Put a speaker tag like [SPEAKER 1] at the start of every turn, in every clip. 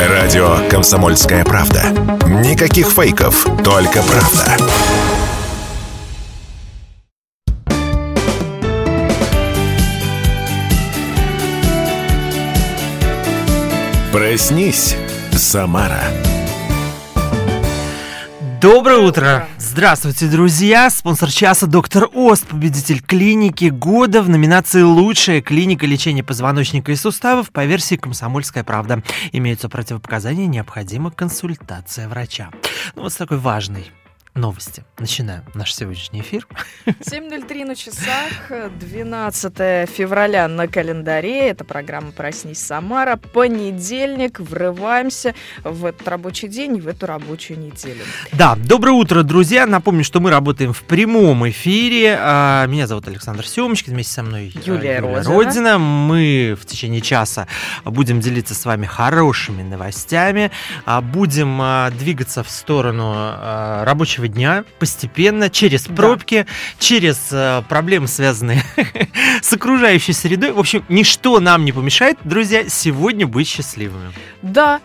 [SPEAKER 1] Радио «Комсомольская правда». Никаких фейков, только правда. Проснись, Самара.
[SPEAKER 2] Доброе утро! Здравствуйте, друзья! Спонсор часа доктор Ост, победитель клиники года в номинации «Лучшая клиника лечения позвоночника и суставов» по версии «Комсомольская правда». Имеются противопоказания, необходима консультация врача. Ну вот с такой важной новости. Начинаем наш сегодняшний эфир.
[SPEAKER 3] 7.03 на часах, 12 февраля на календаре. Это программа «Проснись, Самара». Понедельник. Врываемся в этот рабочий день и в эту рабочую неделю.
[SPEAKER 2] Да, доброе утро, друзья. Напомню, что мы работаем в прямом эфире. А, меня зовут Александр Семочкин, вместе со мной
[SPEAKER 3] Юлия,
[SPEAKER 2] Юлия
[SPEAKER 3] Родина.
[SPEAKER 2] Родина. Мы в течение часа будем делиться с вами хорошими новостями. А, Будем а, двигаться в сторону а, рабочего дня постепенно, через
[SPEAKER 3] Да.
[SPEAKER 2] пробки, через а, проблемы, связанные с окружающей средой. В общем, ничто нам не помешает, друзья, сегодня быть счастливыми.
[SPEAKER 3] Да,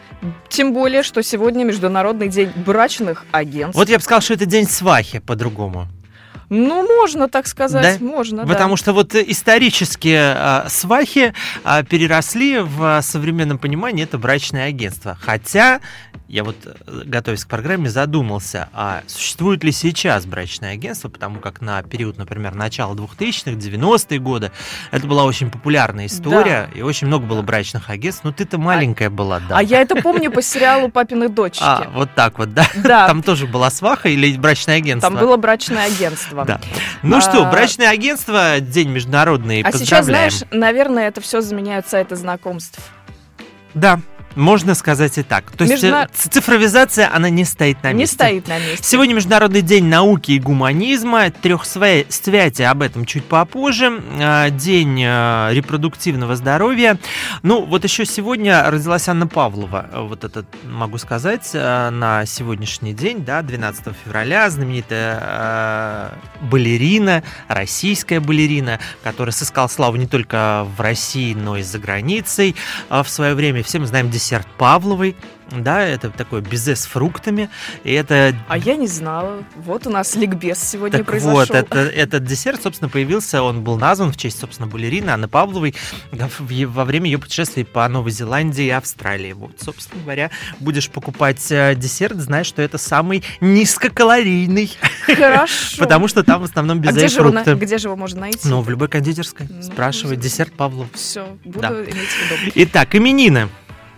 [SPEAKER 3] тем более, что сегодня Международный день брачных агентств.
[SPEAKER 2] Вот я бы сказал, что это день свахи по-другому.
[SPEAKER 3] Ну, можно так сказать,
[SPEAKER 2] Да?
[SPEAKER 3] можно,
[SPEAKER 2] Потому
[SPEAKER 3] да.
[SPEAKER 2] что вот э, исторически а, свахи а, переросли в а, современном понимании это брачное агентство. Хотя я вот, э, готовясь к программе, задумался, а существует ли сейчас брачное агентство, потому как на период, например, начала 2000-х, 90-е годы, это была очень популярная история, и очень много было брачных агентств. Ну, ты-то маленькая была, да.
[SPEAKER 3] А я это помню по сериалу «Папины дочки».
[SPEAKER 2] А, вот так вот, да?
[SPEAKER 3] Да,
[SPEAKER 2] Там тоже была сваха или брачное агентство?
[SPEAKER 3] там было брачное агентство.
[SPEAKER 2] Да. Ну что,
[SPEAKER 3] А,
[SPEAKER 2] брачное агентство, день международный,
[SPEAKER 3] А сейчас, знаешь, наверное, это все заменяют сайты знакомств.
[SPEAKER 2] Да, можно сказать и так. То есть
[SPEAKER 3] Междуна-
[SPEAKER 2] э, ц- цифровизация, она не стоит на
[SPEAKER 3] Не
[SPEAKER 2] месте.
[SPEAKER 3] стоит на месте.
[SPEAKER 2] Сегодня Международный день науки и гуманизма, трехсвятия, об этом чуть попозже, А, день э, репродуктивного здоровья. Ну, вот еще сегодня родилась Анна Павлова, вот это могу сказать, э, на сегодняшний день, да, 12 февраля, знаменитая э, балерина, российская балерина, которая сыскала славу не только в России, но и за границей. В свое время все мы знаем десерт Павловой, да, это такое безе с фруктами, и это
[SPEAKER 3] А я не знала. Вот у нас ликбез сегодня
[SPEAKER 2] так
[SPEAKER 3] произошел.
[SPEAKER 2] вот, это, этот десерт, собственно, появился, он был назван в честь, собственно, балерины Анны Павловой во время ее путешествий по Новой Зеландии и Австралии. Вот, собственно говоря, будешь покупать э, десерт, знаешь, что это самый низкокалорийный,
[SPEAKER 3] Хорошо.
[SPEAKER 2] потому что там в основном
[SPEAKER 3] а
[SPEAKER 2] безе
[SPEAKER 3] где
[SPEAKER 2] и
[SPEAKER 3] же,
[SPEAKER 2] фрукты.
[SPEAKER 3] где же его можно найти?
[SPEAKER 2] Ну, в любой кондитерской.
[SPEAKER 3] Ну,
[SPEAKER 2] Спрашивай, десерт Павлов.
[SPEAKER 3] Все, буду
[SPEAKER 2] Да.
[SPEAKER 3] иметь в виду.
[SPEAKER 2] Итак, именины.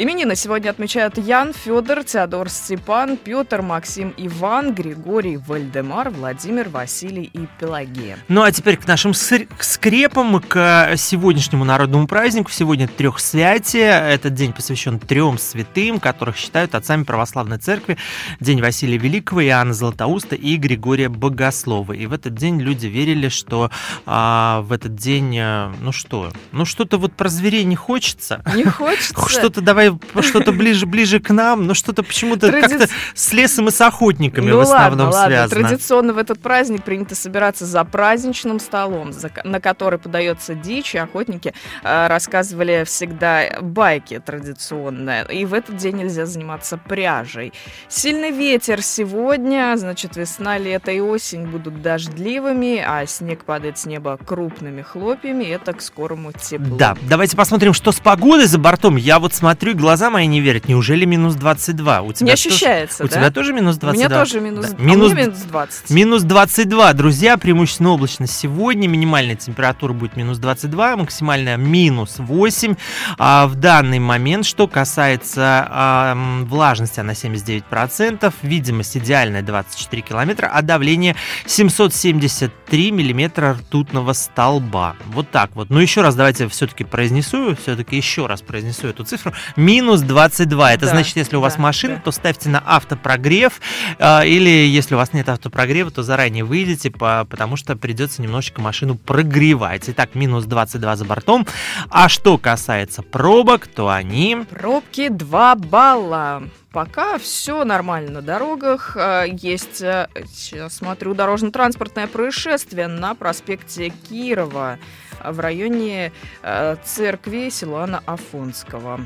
[SPEAKER 3] Именины сегодня отмечают Ян, Федор, Теодор, Степан, Петр, Максим, Иван, Григорий, Вальдемар, Владимир, Василий и Пелагея.
[SPEAKER 2] Ну а теперь к нашим к скрепам, к сегодняшнему народному празднику. Сегодня трехсвятие. Этот день посвящен трем святым, которых считают отцами православной церкви. День Василия Великого, Иоанна Златоуста и Григория Богослова. И в этот день люди верили, что а, в этот день, а, ну что, ну что-то вот про зверей не хочется.
[SPEAKER 3] Не хочется?
[SPEAKER 2] Что-то давай, что-то ближе, ближе к нам, но что-то почему-то
[SPEAKER 3] Традиц-
[SPEAKER 2] как-то с лесом и с охотниками
[SPEAKER 3] Ну
[SPEAKER 2] в основном
[SPEAKER 3] ладно, ладно.
[SPEAKER 2] связано.
[SPEAKER 3] Традиционно в этот праздник принято собираться за праздничным столом, за на который подается дичь, и охотники э, рассказывали всегда байки традиционные. И в этот день нельзя заниматься пряжей. Сильный ветер сегодня, значит, весна, лето и осень будут дождливыми, а снег падает с неба крупными хлопьями. Это к скорому теплу.
[SPEAKER 2] Да, давайте посмотрим, что с погодой за бортом. Я вот смотрю, глаза мои не верят. Неужели минус 22? У тебя
[SPEAKER 3] Не
[SPEAKER 2] тоже-
[SPEAKER 3] ощущается,
[SPEAKER 2] У
[SPEAKER 3] да?
[SPEAKER 2] тебя тоже минус
[SPEAKER 3] У
[SPEAKER 2] 22?
[SPEAKER 3] меня тоже минус,
[SPEAKER 2] Да.
[SPEAKER 3] а у
[SPEAKER 2] Минус,
[SPEAKER 3] меня минус 20.
[SPEAKER 2] минус 22, друзья, преимущественно облачно сегодня. Минимальная температура будет минус 22, максимальная минус 8. А в данный момент, что касается а, влажности, она 79%, видимость идеальная 24 километра, а давление 773 миллиметра ртутного столба. Вот так вот. Ну, еще раз давайте все-таки произнесу, все-таки еще раз произнесу эту цифру. Минус 22. Это
[SPEAKER 3] Да,
[SPEAKER 2] значит, если у вас
[SPEAKER 3] да,
[SPEAKER 2] машина,
[SPEAKER 3] да.
[SPEAKER 2] то ставьте на автопрогрев, а, или если у вас нет автопрогрева, то заранее выйдите, по- потому что придется немножечко машину прогревать. Итак, минус 22 за бортом. А что касается пробок, то они...
[SPEAKER 3] Пробки 2 балла. пока все нормально на дорогах. Э, есть, э, сейчас смотрю, дорожно-транспортное происшествие на проспекте Кирова в районе э, церкви Силуана Афонского.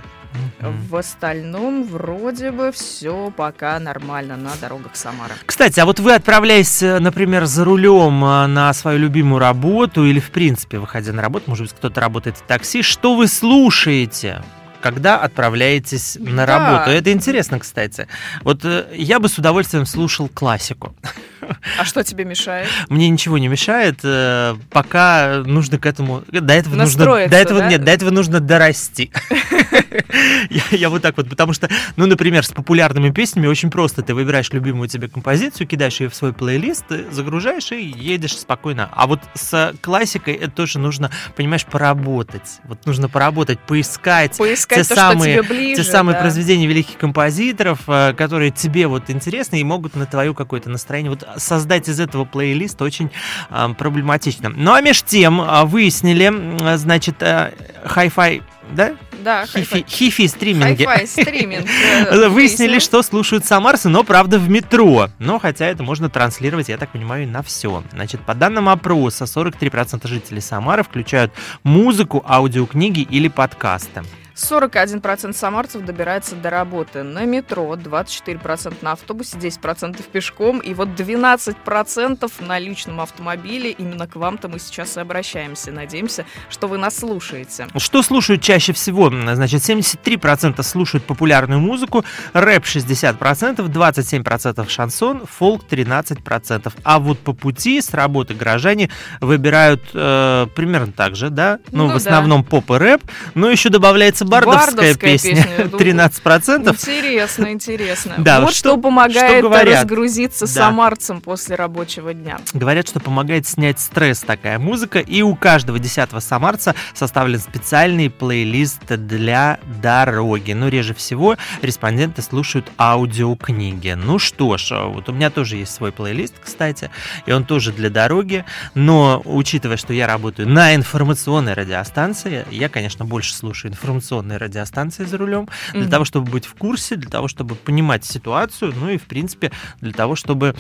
[SPEAKER 3] В остальном вроде бы все пока нормально на дорогах Самары.
[SPEAKER 2] Кстати, а вот вы отправляясь, э, например, за рулем э, на свою любимую работу или, в принципе, выходя на работу, может быть, кто-то работает в такси, что вы слушаете? Когда отправляетесь на
[SPEAKER 3] Да.
[SPEAKER 2] работу. Это интересно, кстати. Вот э, я бы с удовольствием слушал классику.
[SPEAKER 3] А что тебе мешает?
[SPEAKER 2] Мне ничего не мешает, э, пока нужно к этому... До этого нужно... До этого,
[SPEAKER 3] да?
[SPEAKER 2] Нет, до этого нужно дорасти. Я, вот так вот, потому что, ну, например, с популярными песнями очень просто. Ты выбираешь любимую тебе композицию, кидаешь ее в свой плейлист, ты загружаешь и едешь спокойно. А вот с классикой это тоже нужно, понимаешь, поработать. Вот нужно поработать, поискать. Те
[SPEAKER 3] то,
[SPEAKER 2] самые-
[SPEAKER 3] ближе.
[SPEAKER 2] Те самые
[SPEAKER 3] да.
[SPEAKER 2] произведения великих композиторов, э, которые тебе вот интересны и могут на твое какое-то настроение. Вот создать из этого плейлист очень э, проблематично. Ну а меж тем э, выяснили, значит, э, хай-фай, да?
[SPEAKER 3] Да,
[SPEAKER 2] Хифи, хифи стриминги.
[SPEAKER 3] Хай-фай стриминг. э,
[SPEAKER 2] Выяснили, что слушают самарцы, но правда в метро. Но хотя это можно транслировать, я так понимаю, на все. Значит, по данным опроса, 43% жителей Самары включают музыку, аудиокниги или подкасты.
[SPEAKER 3] 41% самарцев добирается до работы на метро, 24% на автобусе, 10% пешком, и вот 12% на личном автомобиле. Именно к вам-то мы сейчас и обращаемся. Надеемся, что вы нас слушаете.
[SPEAKER 2] Что слушают чаще всего? Значит, 73% слушают популярную музыку, рэп 60%, 27% шансон, фолк 13%. А вот по пути с работы горожане выбирают э, примерно так же, да? Ну,
[SPEAKER 3] Ну
[SPEAKER 2] в
[SPEAKER 3] да.
[SPEAKER 2] основном поп и рэп, но еще добавляется бардовская,
[SPEAKER 3] Бардовская
[SPEAKER 2] песня,
[SPEAKER 3] песня, ну,
[SPEAKER 2] 13%.
[SPEAKER 3] Интересно, интересно.
[SPEAKER 2] Да,
[SPEAKER 3] вот что,
[SPEAKER 2] что-
[SPEAKER 3] помогает
[SPEAKER 2] что говорят.
[SPEAKER 3] разгрузиться
[SPEAKER 2] Да.
[SPEAKER 3] самарцам после рабочего дня.
[SPEAKER 2] Говорят, что помогает снять стресс такая музыка, и у каждого десятого самарца составлен специальный плейлист для дороги. Но реже всего респонденты слушают аудиокниги. Ну что ж, вот у меня тоже есть свой плейлист, кстати, и он тоже для дороги, но учитывая, что я работаю на информационной радиостанции, я, конечно, больше слушаю информационные радиостанции за рулем, для
[SPEAKER 3] Мгм.
[SPEAKER 2] того, чтобы быть в курсе, для того, чтобы понимать ситуацию, ну и, в принципе, для того, чтобы,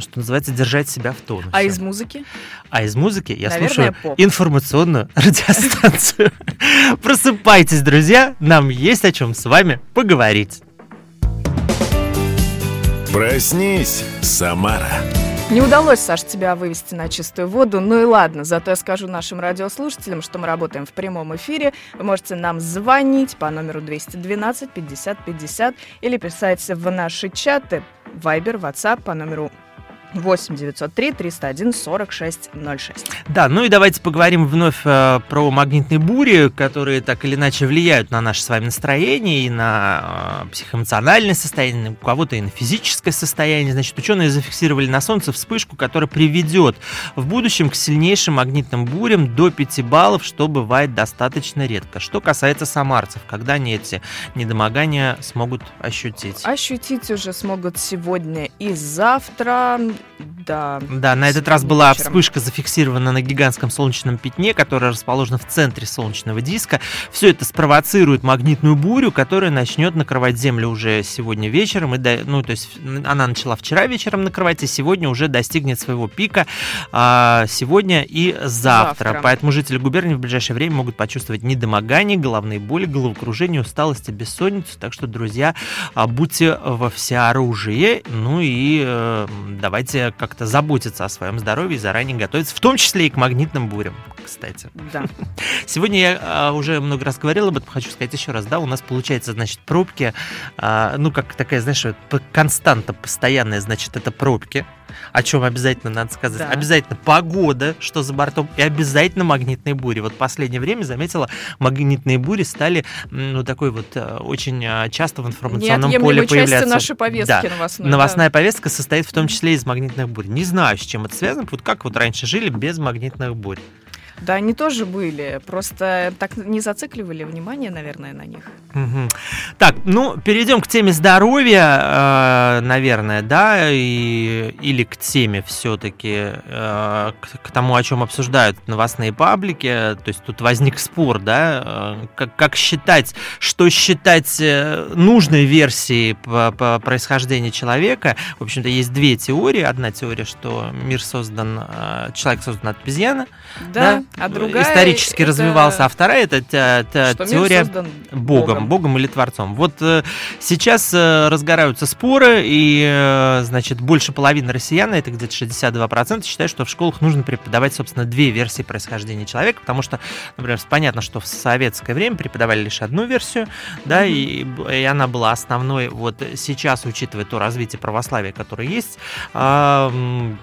[SPEAKER 2] что называется, держать себя в тонусе.
[SPEAKER 3] А из музыки?
[SPEAKER 2] А из музыки я
[SPEAKER 3] Наверное,
[SPEAKER 2] слушаю
[SPEAKER 3] поп.
[SPEAKER 2] информационную радиостанцию. Просыпайтесь, друзья, нам есть о чем с вами поговорить.
[SPEAKER 1] Проснись, Самара.
[SPEAKER 3] Не удалось, Саш, тебя вывести на чистую воду. Ну и ладно, зато я скажу нашим радиослушателям, что мы работаем в прямом эфире. Вы можете нам звонить по номеру 212 50 50 или писать в наши чаты Viber, WhatsApp по номеру 8 903 301 46 06.
[SPEAKER 2] Да, ну и давайте поговорим вновь э, про магнитные бури, которые так или иначе влияют на наше с вами настроение и на э, психоэмоциональное состояние, у кого-то и на физическое состояние. Значит, ученые зафиксировали на Солнце вспышку, которая приведет в будущем к сильнейшим магнитным бурям до 5 баллов, что бывает достаточно редко. Что касается самарцев, когда они эти недомогания смогут ощутить?
[SPEAKER 3] Ощутить уже смогут сегодня и завтра. Да.
[SPEAKER 2] Да, на этот раз была
[SPEAKER 3] вечером.
[SPEAKER 2] вспышка зафиксирована на гигантском солнечном пятне, которое расположено в центре солнечного диска. Все это спровоцирует магнитную бурю, которая начнет накрывать Землю уже сегодня вечером. И до- ну, то есть она начала вчера вечером накрывать, и сегодня уже достигнет своего пика а, сегодня и завтра.
[SPEAKER 3] Завтра.
[SPEAKER 2] Поэтому жители губернии в ближайшее время могут почувствовать недомогание, головные боли, головокружение, усталость и бессонницу. Так что, друзья, а, будьте во всеоружии. Ну и э, давайте как-то заботиться о своем здоровье и заранее готовиться, в том числе и к магнитным бурям, кстати.
[SPEAKER 3] Да.
[SPEAKER 2] Сегодня я а, уже много раз говорил об этом, хочу сказать еще раз, да, у нас получается, значит, пробки, а, ну, как такая, знаешь, константа постоянная, значит, это пробки, о чем обязательно надо сказать.
[SPEAKER 3] Да.
[SPEAKER 2] Обязательно погода, что за бортом, и обязательно магнитные бури. Вот в последнее время заметила, магнитные бури стали, ну, такой вот э, очень а, часто в информационном поле появляться.
[SPEAKER 3] нашей повестки
[SPEAKER 2] Да.
[SPEAKER 3] новостной.
[SPEAKER 2] Новостная повестка состоит в том числе из магнитных бурь. Не знаю, с чем это связано. Вот как вот раньше жили без магнитных бурь.
[SPEAKER 3] Да, они тоже были. Просто так не зацикливали внимание, наверное, на них.
[SPEAKER 2] Мгм. Так, ну, перейдем к теме здоровья, э, наверное, да, и, или к теме все-таки, э, к, к тому, о чем обсуждают новостные паблики. То есть тут возник спор, да, э, как, как считать, что считать э, нужной версией по, по происхождению человека. В общем-то, есть две теории. Одна теория, что мир создан, э, человек создан от обезьяны,
[SPEAKER 3] Да, а другая
[SPEAKER 2] исторически
[SPEAKER 3] это
[SPEAKER 2] развивался, а вторая это те- те- теория
[SPEAKER 3] создан
[SPEAKER 2] Богом, Богом или Творцом. Вот э, сейчас э, разгораются споры, и, э, значит, больше половины россиян, это где-то 62%, считают, что в школах нужно преподавать, собственно, две версии происхождения человека, потому что, например, понятно, что в советское время преподавали лишь одну версию, да, и, б- и она была основной. Вот сейчас, учитывая то развитие православия, которое есть,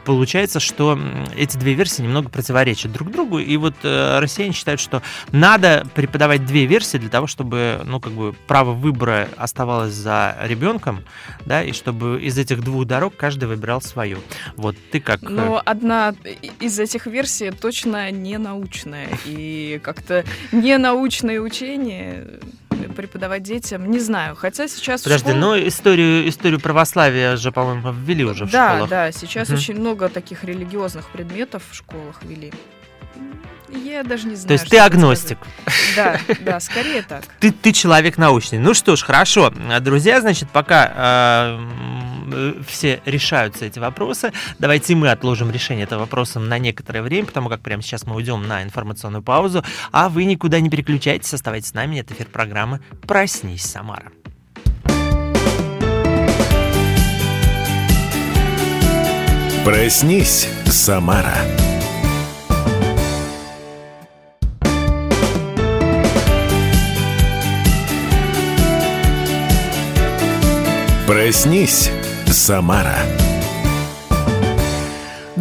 [SPEAKER 2] получается, что эти две версии немного противоречат друг другу, и вот э, россияне считают, что надо преподавать две версии для того, чтобы, ну, как бы право выбора оставалось за ребенком, да, и чтобы из этих двух дорог каждый выбирал свою. Вот ты как... э,
[SPEAKER 3] Но одна и- из этих версий точно не научная. И как-то ненаучное учение преподавать детям, не знаю. Хотя сейчас
[SPEAKER 2] Подожди,
[SPEAKER 3] школах-
[SPEAKER 2] но историю, историю православия же, по-моему, ввели уже в
[SPEAKER 3] да,
[SPEAKER 2] школах.
[SPEAKER 3] да, сейчас
[SPEAKER 2] Мгм.
[SPEAKER 3] очень много таких религиозных предметов в школах вели. Я даже не знаю.
[SPEAKER 2] То есть ты агностик.
[SPEAKER 3] сказать. Да, да, скорее так.
[SPEAKER 2] Ты, ты человек научный. Ну что ж, хорошо. Друзья, значит, пока э, э, все решаются эти вопросы, давайте мы отложим решение этого вопроса на некоторое время, потому как прямо сейчас мы уйдем на информационную паузу, а вы никуда не переключайтесь, оставайтесь с нами. Это эфир программы «Проснись, Самара».
[SPEAKER 1] Проснись, Самара. Проснись, Самара.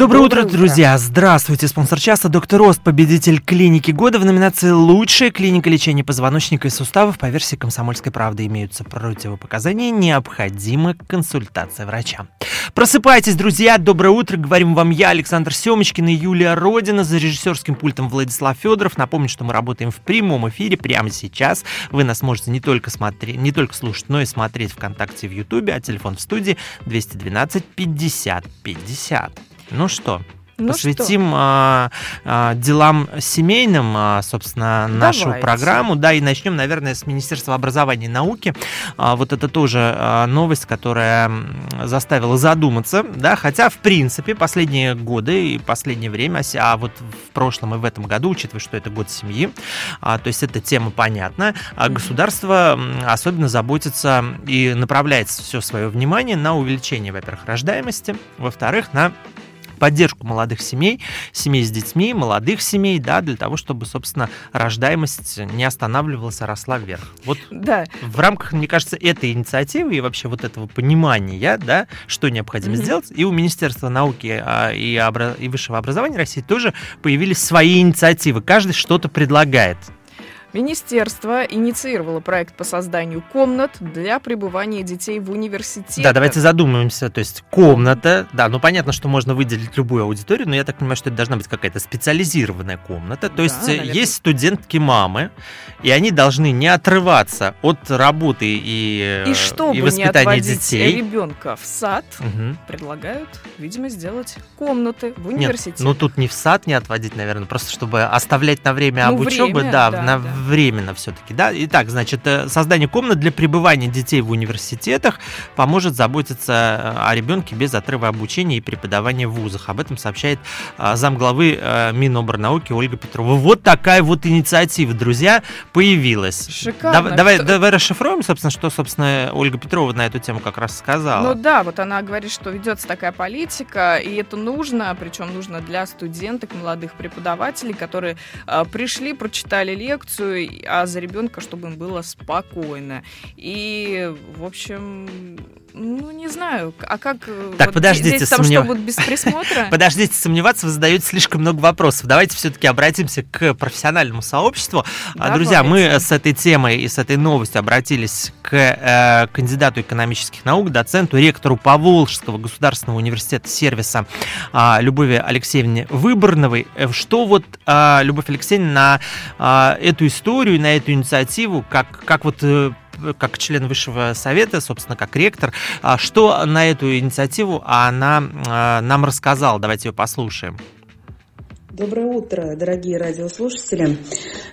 [SPEAKER 2] Доброе,
[SPEAKER 3] Доброе
[SPEAKER 2] утро,
[SPEAKER 3] утро.
[SPEAKER 2] друзья! Здравствуйте! Спонсор часа доктор Рост, победитель клиники года в номинации «Лучшая клиника лечения позвоночника и суставов» по версии «Комсомольской правды» имеются противопоказания, необходима консультация врача. Просыпайтесь, друзья! Доброе утро! Говорим вам я, Александр Семочкин и Юлия Родина за режиссерским пультом Владислав Федоров. Напомню, что мы работаем в прямом эфире прямо сейчас. Вы нас можете не только смотреть, не только слушать, но и смотреть ВКонтакте и в Ютубе, а телефон в студии 212 50 50. Ну что,
[SPEAKER 3] Ну
[SPEAKER 2] посвятим а, а, делам семейным, а, собственно, нашу
[SPEAKER 3] Давайте.
[SPEAKER 2] программу. Да, и начнем, наверное, с Министерства образования и науки. Вот это тоже новость, которая заставила задуматься, да, хотя, в принципе, последние годы и последнее время, а вот в прошлом и в этом году, учитывая, что это год семьи, то есть эта тема понятна, а государство особенно заботится и направляет все свое внимание на увеличение, во-первых, рождаемости, во-вторых, на поддержку молодых семей, семей с детьми, молодых семей, да, для того, чтобы, собственно, рождаемость не останавливалась, а росла вверх. Вот?
[SPEAKER 3] Да,
[SPEAKER 2] в рамках, мне кажется, этой инициативы и вообще вот этого понимания, да, что необходимо
[SPEAKER 3] Мгм.
[SPEAKER 2] сделать, и у Министерства науки а, и, обра- и высшего образования России тоже появились свои инициативы. Каждый что-то предлагает.
[SPEAKER 3] Министерство инициировало проект по созданию комнат для пребывания детей в университете.
[SPEAKER 2] Да, давайте задумаемся. То есть комната, да, ну понятно, что можно выделить любую аудиторию, но я так понимаю, что это должна быть какая-то специализированная комната. То
[SPEAKER 3] Да,
[SPEAKER 2] есть э,
[SPEAKER 3] наверное.
[SPEAKER 2] есть студентки мамы, и они должны не отрываться от работы и, э,
[SPEAKER 3] И чтобы
[SPEAKER 2] и
[SPEAKER 3] не
[SPEAKER 2] воспитания
[SPEAKER 3] отводить
[SPEAKER 2] детей.
[SPEAKER 3] ребенка в сад,
[SPEAKER 2] Мгм.
[SPEAKER 3] предлагают, видимо, сделать комнаты в
[SPEAKER 2] Нет,
[SPEAKER 3] университете.
[SPEAKER 2] ну тут не в сад не отводить, наверное, просто чтобы оставлять на время
[SPEAKER 3] Ну,
[SPEAKER 2] об учебе,
[SPEAKER 3] время,
[SPEAKER 2] да,
[SPEAKER 3] да,
[SPEAKER 2] на
[SPEAKER 3] да.
[SPEAKER 2] Временно все-таки, да. Итак, значит, э, создание комнат для пребывания детей в университетах поможет заботиться э, о ребенке без отрыва обучения и преподавания в вузах. Об этом сообщает э, замглавы э, Миноборнауки Ольга Петрова. Вот такая вот инициатива, друзья, появилась.
[SPEAKER 3] Шикарно.
[SPEAKER 2] Дав- Давай,
[SPEAKER 3] Кто-
[SPEAKER 2] давай расшифруем, собственно, что, собственно, Ольга Петрова на эту тему как раз сказала.
[SPEAKER 3] Ну да, вот она говорит, что ведется такая политика, и это нужно, причем нужно для студенток, молодых преподавателей, которые а, пришли, прочитали лекцию, а за ребенка, чтобы им было спокойно. И, в общем, ну не знаю, а как э,
[SPEAKER 2] Так,
[SPEAKER 3] вот
[SPEAKER 2] подождите,
[SPEAKER 3] дети там
[SPEAKER 2] сомнев-
[SPEAKER 3] что, будут без присмотра?
[SPEAKER 2] Подождите, сомневаться, вы задаете слишком много вопросов. Давайте все-таки обратимся к профессиональному сообществу. А, Друзья, мы с этой темой и с этой новостью обратились к э, кандидату экономических наук, доценту, ректору Поволжского государственного университета сервиса а, Любови Алексеевне Выборновой. Э, Что вот, а, Любовь Алексеевна, на эту историю, на эту инициативу, как, как вот как член Высшего Совета, собственно, как ректор. А что на эту инициативу она нам рассказала? Давайте ее послушаем.
[SPEAKER 4] Доброе утро, дорогие радиослушатели.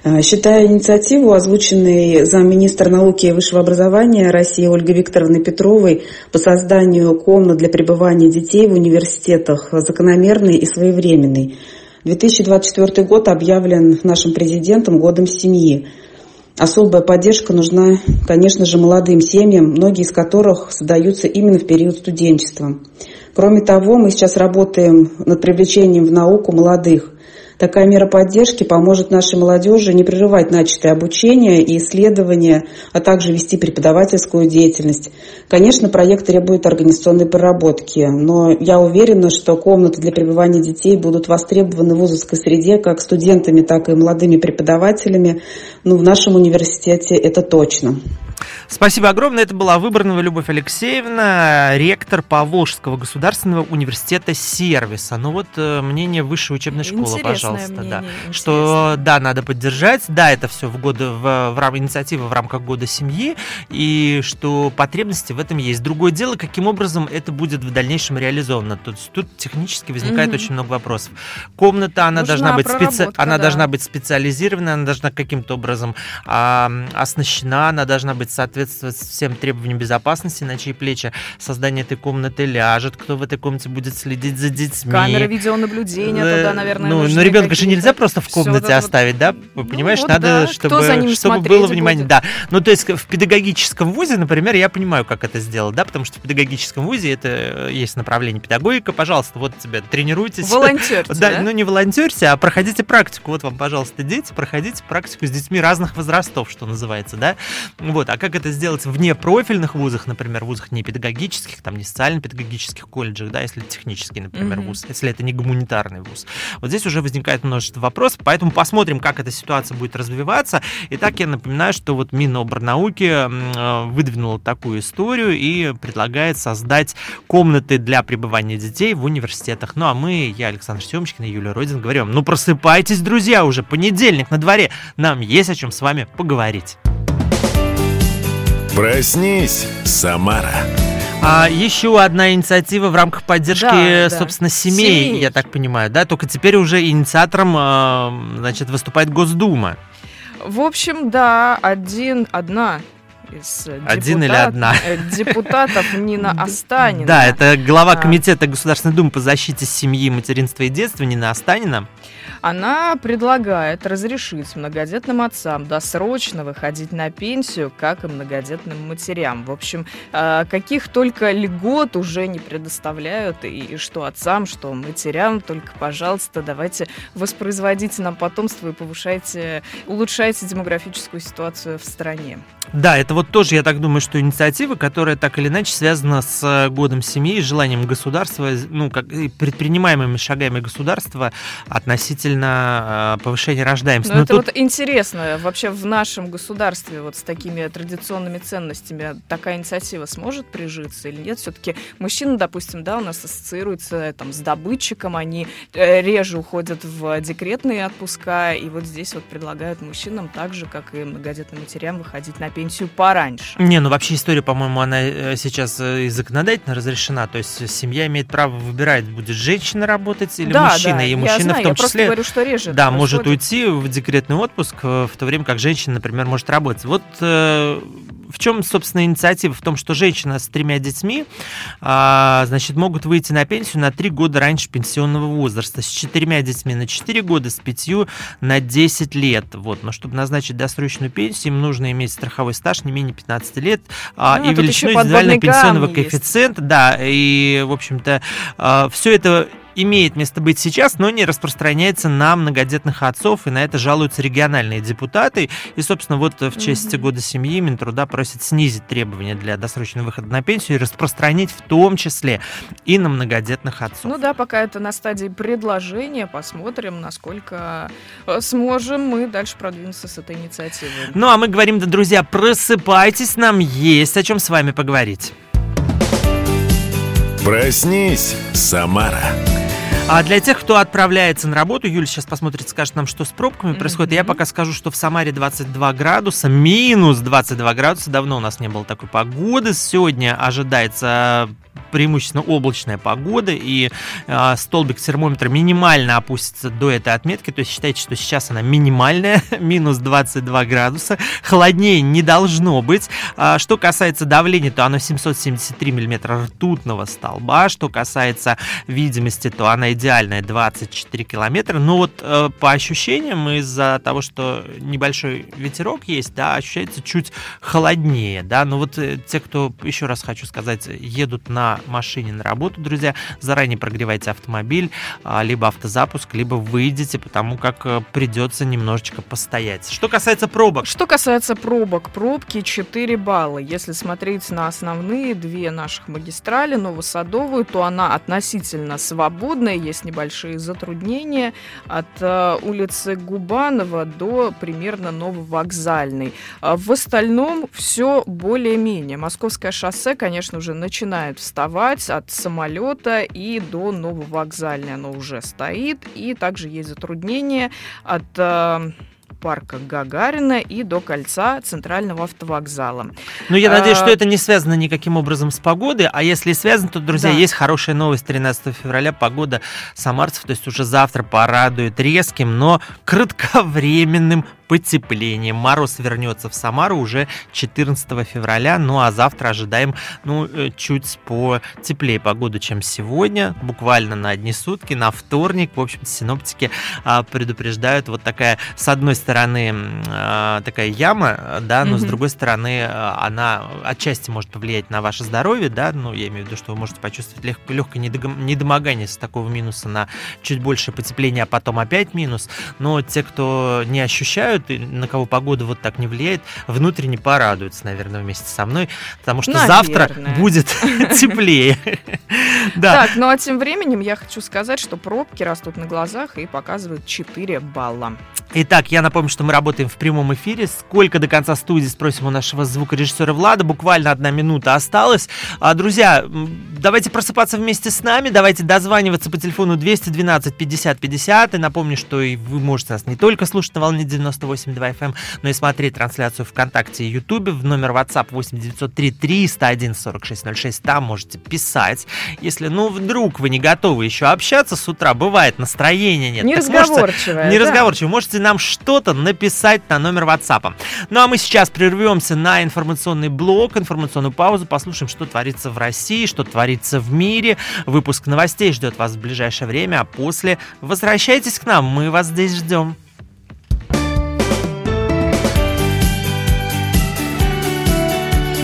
[SPEAKER 4] Э, считаю инициативу, озвученной замминистра науки и высшего образования России Ольгой Викторовной Петровой по созданию комнат для пребывания детей в университетах закономерной и своевременной. 2024 год объявлен нашим президентом годом семьи. Особая поддержка нужна, конечно же, молодым семьям, многие из которых создаются именно в период студенчества. Кроме того, мы сейчас работаем над привлечением в науку молодых. Такая мера поддержки поможет нашей молодежи не прерывать начатое обучение и исследования, а также вести преподавательскую деятельность. Конечно, проект требует организационной проработки, но я уверена, что комнаты для пребывания детей будут востребованы в вузовской среде как студентами, так и молодыми преподавателями. Ну, в нашем университете это точно.
[SPEAKER 2] Спасибо огромное. Это была Выбранова Любовь Алексеевна, ректор Поволжского государственного университета сервиса. Ну вот э, мнение высшей учебной школы,
[SPEAKER 3] Интересное
[SPEAKER 2] пожалуйста.
[SPEAKER 3] мнение,
[SPEAKER 2] да.
[SPEAKER 3] интересное.
[SPEAKER 2] Что да, надо поддержать. Да, это все в годы в, в рам- инициатива в рамках года семьи, и что потребности в этом есть. Другое дело, каким образом это будет в дальнейшем реализовано. Тут, тут технически возникает
[SPEAKER 3] Мгм.
[SPEAKER 2] очень много вопросов. Комната, она
[SPEAKER 3] Нужна
[SPEAKER 2] должна быть специ... она
[SPEAKER 3] да.
[SPEAKER 2] должна быть специализированная, она должна каким-то образом а, оснащена, она должна быть соответствовать всем требованиям безопасности, на чьи плечи создание этой комнаты ляжет, кто в этой комнате будет следить за детьми.
[SPEAKER 3] Камеры видеонаблюдения
[SPEAKER 2] Э,
[SPEAKER 3] туда, наверное,
[SPEAKER 2] Ну, но ребенка же нельзя просто в комнате
[SPEAKER 3] это вот.
[SPEAKER 2] оставить, да?
[SPEAKER 3] Ну,
[SPEAKER 2] Понимаешь,
[SPEAKER 3] вот
[SPEAKER 2] надо,
[SPEAKER 3] да.
[SPEAKER 2] Чтобы, чтобы было внимание.
[SPEAKER 3] будет?
[SPEAKER 2] Да. Ну, то есть в педагогическом вузе, например, я понимаю, как это сделать, да, потому что в педагогическом вузе это э, есть направление педагогика. Пожалуйста, вот тебе тренируйтесь.
[SPEAKER 3] Волонтерьте,
[SPEAKER 2] Да,
[SPEAKER 3] да?
[SPEAKER 2] ну не волонтерьте, а проходите практику. Вот вам, пожалуйста, дети, проходите практику с детьми разных возрастов, что называется, да. Вот, а как это сделать вне профильных вузах, например, вузах не педагогических, там не социально-педагогических колледжах, да, если технический, например,
[SPEAKER 3] Мгм.
[SPEAKER 2] вуз, если это не гуманитарный вуз. Вот здесь уже возникает множество вопросов, поэтому посмотрим, как эта ситуация будет развиваться. Итак, я напоминаю, что вот Миноборнауки э, выдвинула такую историю и предлагает создать комнаты для пребывания детей в университетах. Ну а мы, я, Александр Семочкин и Юлия Родин, говорим, ну просыпайтесь, друзья, уже понедельник на дворе, нам есть о чем с вами поговорить.
[SPEAKER 1] Проснись, Самара.
[SPEAKER 2] А еще одна инициатива в рамках поддержки,
[SPEAKER 3] Да, да.
[SPEAKER 2] собственно, семей,
[SPEAKER 3] Семей.
[SPEAKER 2] я так понимаю, да, только теперь уже инициатором, э, значит, выступает Госдума.
[SPEAKER 3] В общем, да, один, одна из э,
[SPEAKER 2] Один или одна?
[SPEAKER 3] э, депутатов Нина Останина.
[SPEAKER 2] Да, это глава
[SPEAKER 3] А.
[SPEAKER 2] комитета Государственной Думы по защите семьи, материнства и детства Нина Останина.
[SPEAKER 3] Она предлагает разрешить многодетным отцам досрочно выходить на пенсию, как и многодетным матерям. В общем, э, каких только льгот уже не предоставляют, и что отцам, что матерям, только, пожалуйста, давайте воспроизводите нам потомство и повышайте, улучшайте демографическую ситуацию в стране.
[SPEAKER 2] Да, это вот тоже, я так думаю, что инициатива, которая так или иначе связана с э, годом семьи и желанием государства, ну, как предпринимаемыми шагами государства относительно э, повышения рождаемости.
[SPEAKER 3] Но
[SPEAKER 2] Но
[SPEAKER 3] это
[SPEAKER 2] тут-
[SPEAKER 3] вот интересно, вообще в нашем государстве вот с такими традиционными ценностями такая инициатива сможет прижиться или нет? Все-таки мужчины, допустим, да, у нас ассоциируются э, там с добытчиком, они э, реже уходят в декретные отпуска, и вот здесь вот предлагают мужчинам так же, как и многодетным матерям, выходить на пенсию пораньше.
[SPEAKER 2] Не, ну вообще история, по-моему, она э, сейчас э, и законодательно разрешена. То есть семья имеет право выбирать, будет женщина работать или
[SPEAKER 3] да,
[SPEAKER 2] мужчина.
[SPEAKER 3] да,
[SPEAKER 2] и мужчина
[SPEAKER 3] знаю,
[SPEAKER 2] в том числе
[SPEAKER 3] говорю, что реже
[SPEAKER 2] да,
[SPEAKER 3] это
[SPEAKER 2] может
[SPEAKER 3] происходит.
[SPEAKER 2] уйти в декретный отпуск, э, в то время как женщина, например, может работать. Вот э, в чем, собственно, инициатива? В том, что женщина с тремя детьми, а, значит, могут выйти на пенсию на три года раньше пенсионного возраста. С четырьмя детьми на 4 года, с пятью на 10 лет. Вот. Но чтобы назначить досрочную пенсию, им нужно иметь страховой стаж не менее 15 лет а,
[SPEAKER 3] Ну,
[SPEAKER 2] и
[SPEAKER 3] тут
[SPEAKER 2] величину индивидуального пенсионного
[SPEAKER 3] есть.
[SPEAKER 2] коэффициента. Да, и, в общем-то, все это имеет место быть сейчас, но не распространяется на многодетных отцов, и на это жалуются региональные депутаты. И, собственно, вот в честь года семьи Минтруда просит снизить требования для досрочного выхода на пенсию и распространить в том числе и на многодетных отцов.
[SPEAKER 3] Ну да, пока это на стадии предложения, посмотрим, насколько э, сможем мы дальше продвинуться с этой инициативой.
[SPEAKER 2] Ну, а мы говорим, да, друзья, просыпайтесь, нам есть о чем с вами поговорить.
[SPEAKER 1] Проснись, Самара.
[SPEAKER 2] А для тех, кто отправляется на работу, Юля сейчас посмотрит, скажет нам, что с пробками происходит. Я пока скажу, что в Самаре 22 градуса, минус 22 градуса. Давно у нас не было такой погоды. Сегодня ожидается преимущественно облачная погода, и э, столбик термометра минимально опустится до этой отметки, то есть считайте, что сейчас она минимальная, минус 22 градуса, холоднее не должно быть. А, что касается давления, то оно 773 миллиметра ртутного столба, что касается видимости, то она идеальная 24 километра, но вот э, по ощущениям из-за того, что небольшой ветерок есть, да, ощущается чуть холоднее, да, но вот э, те, кто, еще раз хочу сказать, едут на машине на работу, друзья, заранее прогревайте автомобиль, а, либо автозапуск, либо выйдете, потому как э, придется немножечко постоять. Что касается пробок.
[SPEAKER 3] Что касается пробок, пробки 4 балла. Если смотреть на основные две наших магистрали, Новосадовую, то она относительно свободная, есть небольшие затруднения от э, улицы Губанова до примерно Нововокзальной. А в остальном все более-менее. Московское шоссе, конечно, уже начинает стартовать от самолета и до Нововокзальной оно уже стоит. И также есть затруднения от э, парка Гагарина и до кольца Центрального автовокзала.
[SPEAKER 2] Ну, я надеюсь, а... что это не связано никаким образом с погодой, а если связано, то, друзья, да. есть хорошая новость. 13 февраля погода самарцев, то есть уже завтра порадует резким, но кратковременным потеплением. Мороз вернется в Самару уже 14 февраля, ну а завтра ожидаем ну, э, чуть потеплее погоду, чем сегодня, буквально на одни сутки, на вторник. В общем синоптики а, предупреждают вот такая, с одной стороны, а, такая яма, да, но mm-hmm. с другой стороны, а, она отчасти может повлиять на ваше здоровье, да, ну, я имею в виду, что вы можете почувствовать лег- легкое недомогание с такого минуса на чуть больше потепления, а потом опять минус, но те, кто не ощущают на кого погода вот так не влияет, внутренне порадуется, наверное, вместе со мной, потому что наверное. завтра будет теплее.
[SPEAKER 3] Так, ну а тем временем я хочу сказать, что пробки растут на глазах и показывают 4 балла.
[SPEAKER 2] Итак, я напомню, что мы работаем в прямом эфире. Сколько до конца студии, спросим у нашего звукорежиссера Влада. Буквально одна минута осталась. А, друзья, давайте просыпаться вместе с нами. Давайте дозваниваться по телефону 212 50 50. И напомню, что и вы можете нас не только слушать на волне 98.2 FM, эм, но и смотреть трансляцию ВКонтакте и Ютубе в номер WhatsApp 8903 301 4606. Там можете писать. Если, ну, вдруг вы не готовы еще общаться с утра, бывает, настроения нет.
[SPEAKER 3] Неразговорчивая.
[SPEAKER 2] Неразговорчивая. Да? Можете нам что-то написать на номер WhatsApp. Ну а мы сейчас прервемся на информационный блок, информационную паузу, послушаем, что творится в России, что творится в мире. Выпуск новостей ждет вас в ближайшее время, а после возвращайтесь к нам, мы вас здесь ждем.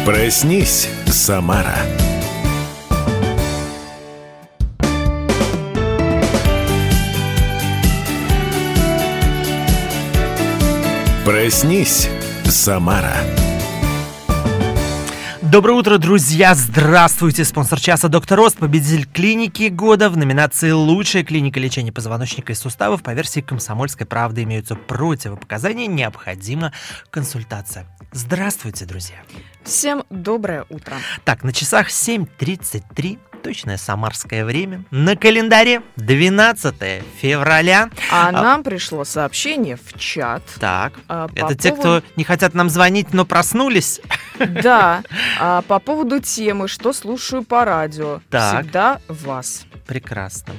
[SPEAKER 1] Проснись, Самара. Проснись, Самара.
[SPEAKER 2] Доброе утро, друзья! Здравствуйте! Спонсор часа «Доктор Рост», победитель клиники года в номинации «Лучшая клиника лечения позвоночника и суставов» по версии «Комсомольской правды» имеются противопоказания, необходима консультация. Здравствуйте, друзья!
[SPEAKER 3] Всем доброе утро!
[SPEAKER 2] Так, на часах 7.33 точное самарское время. На календаре 12 февраля.
[SPEAKER 3] А, а нам пришло сообщение в чат.
[SPEAKER 2] Так, а, это те, поводу... кто не хотят нам звонить, но проснулись.
[SPEAKER 3] Да, а, по поводу темы, что слушаю по радио. Так. Всегда вас.
[SPEAKER 2] Прекрасно.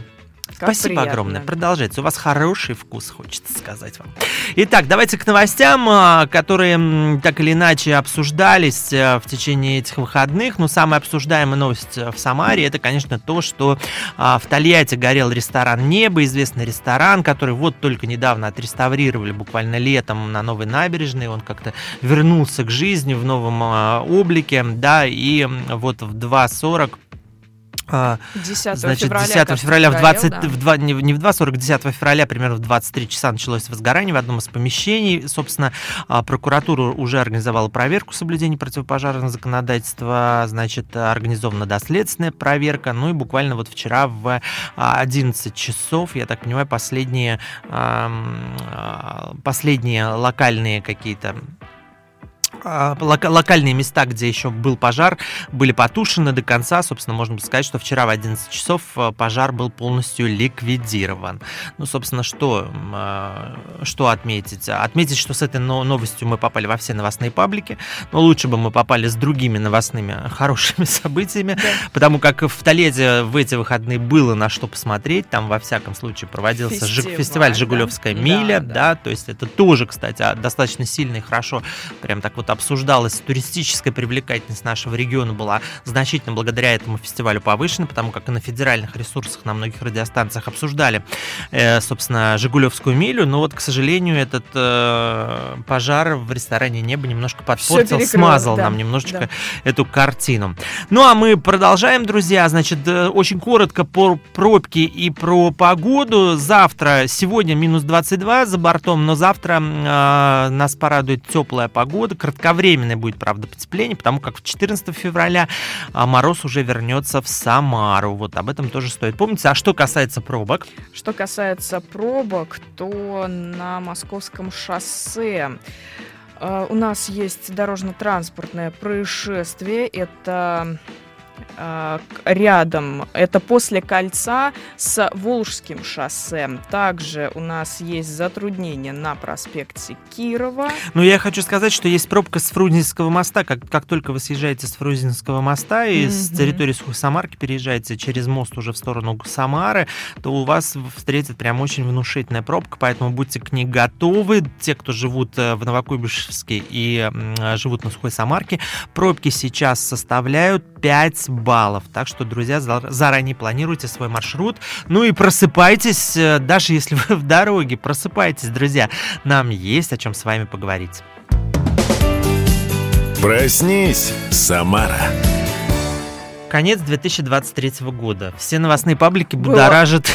[SPEAKER 2] Как Спасибо приятно. огромное. Продолжайте. У вас хороший вкус, хочется сказать вам. Итак, давайте к новостям, а, которые так или иначе обсуждались э, в течение этих выходных. Но ну, самая обсуждаемая новость э, в Самаре это, конечно, то, что а, в Тольятти горел ресторан «Небо», известный ресторан, который вот только недавно отреставрировали, буквально летом на новой набережной. Он как-то вернулся к жизни в новом а, облике, да, и вот в 2.40
[SPEAKER 3] 10 а, Значит, февраля,
[SPEAKER 2] 10 февраля в 20, да. в 2, не, не в 2.40, 10 февраля примерно в 23 часа началось возгорание в одном из помещений. Собственно, а, прокуратура уже организовала проверку соблюдения противопожарного законодательства, значит, организована доследственная проверка. Ну и буквально вот вчера в 11 а, часов, я так понимаю, последние, последние локальные какие-то а, локальные места, где еще был пожар, были потушены до конца. Собственно, можно сказать, что вчера в 11 часов а, пожар был полностью ликвидирован. Ну, собственно, что, а, что отметить? Отметить, что с этой новостью мы попали во все новостные паблики, но лучше бы мы попали с другими новостными хорошими событиями, да. потому как в Толеде в эти выходные было на что посмотреть. Там, во всяком случае, проводился фестиваль, фестиваль «Жигулевская да? миля», да, да. да, то есть это тоже, кстати, достаточно сильно и хорошо прям так вот вот обсуждалась туристическая привлекательность нашего региона была значительно благодаря этому фестивалю повышена, потому как и на федеральных ресурсах на многих радиостанциях обсуждали, э, собственно, Жигулевскую милю, но вот, к сожалению, этот э, пожар в ресторане «Небо» немножко подпортил, смазал да, нам немножечко да. эту картину. Ну, а мы продолжаем, друзья, значит, э, очень коротко по пробке и про погоду. Завтра, сегодня минус 22 за бортом, но завтра э, нас порадует теплая погода, кратковременное будет, правда, потепление, потому как 14 февраля а, мороз уже вернется в Самару. Вот об этом тоже стоит помнить. А что касается пробок?
[SPEAKER 3] Что касается пробок, то на московском шоссе а, у нас есть дорожно-транспортное происшествие. Это рядом. Это после кольца с Волжским шоссе. Также у нас есть затруднения на проспекте Кирова.
[SPEAKER 2] Ну, я хочу сказать, что есть пробка с Фрунзенского моста. Как, как только вы съезжаете с Фрунзенского моста и mm-hmm. с территории Сухой Самарки переезжаете через мост уже в сторону Самары, то у вас встретит прям очень внушительная пробка, поэтому будьте к ней готовы. Те, кто живут э, в Новокуйбышевске и живут на Сухой Самарке, пробки сейчас составляют 5 баллов. Так что, друзья, заранее планируйте свой маршрут. Ну и просыпайтесь, э, даже если вы в дороге, просыпайтесь, друзья. Нам есть о чем с вами поговорить.
[SPEAKER 1] Проснись, Самара.
[SPEAKER 2] Конец 2023 года. Все новостные паблики будоражат,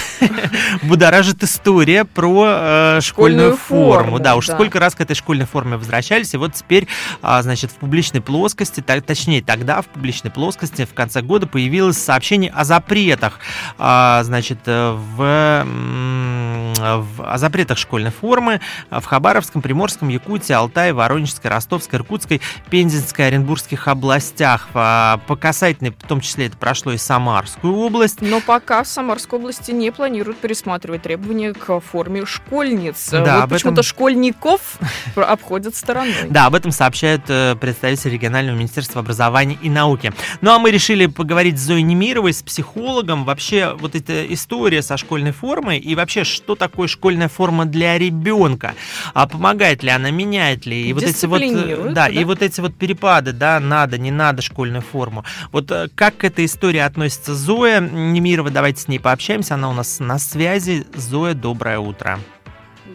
[SPEAKER 2] будоражит история про э, школьную, школьную форму. форму. Да, уж да. сколько раз к этой школьной форме возвращались, и вот теперь, а, значит, в публичной плоскости, так, точнее, тогда в публичной плоскости в конце года появилось сообщение о запретах, а, значит, в, в, о запретах школьной формы в Хабаровском, Приморском, Якутии, Алтае, Воронежской, Ростовской, Иркутской, Пензенской, Оренбургских областях. А, по касательной, в том числе это прошло и Самарскую область.
[SPEAKER 3] Но пока в Самарской области не планируют пересматривать требования к форме школьниц. Да, вот почему-то этом... школьников обходят стороной.
[SPEAKER 2] Да, об этом сообщает э, представитель регионального министерства образования и науки. Ну а мы решили поговорить с Зоей Немировой, с психологом. Вообще вот эта история со школьной формой и вообще что такое школьная форма для ребенка? А помогает ли она, меняет ли? И вот эти вот, э, да, да, и вот эти вот перепады, да, надо, не надо школьную форму. Вот э, как как к этой истории относится Зоя Немирова. Давайте с ней пообщаемся. Она у нас на связи. Зоя, доброе утро.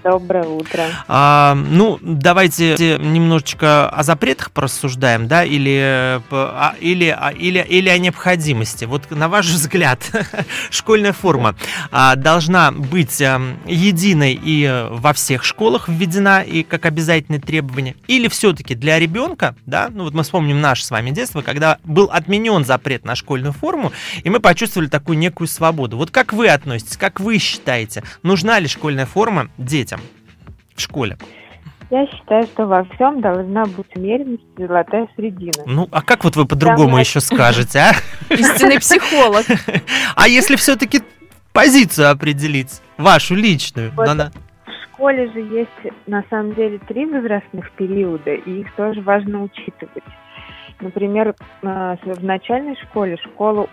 [SPEAKER 5] Доброе утро.
[SPEAKER 2] А, ну, давайте немножечко о запретах порассуждаем, да, или, а, или, а, или, или о необходимости. Вот на ваш взгляд, школьная форма а, должна быть а, единой и во всех школах введена и как обязательное требование, или все-таки для ребенка, да, ну вот мы вспомним наше с вами детство, когда был отменен запрет на школьную форму, и мы почувствовали такую некую свободу. Вот как вы относитесь, как вы считаете, нужна ли школьная форма детям? Детям в школе?
[SPEAKER 5] Я считаю, что во всем должна быть умеренность и золотая средина.
[SPEAKER 2] Ну, а как вот вы по-другому Давай. еще скажете, а?
[SPEAKER 3] Истинный психолог.
[SPEAKER 2] А если все-таки позицию определить, вашу личную?
[SPEAKER 5] Вот в школе же есть, на самом деле, три возрастных периода, и их тоже важно учитывать. Например, э, в начальной школе школу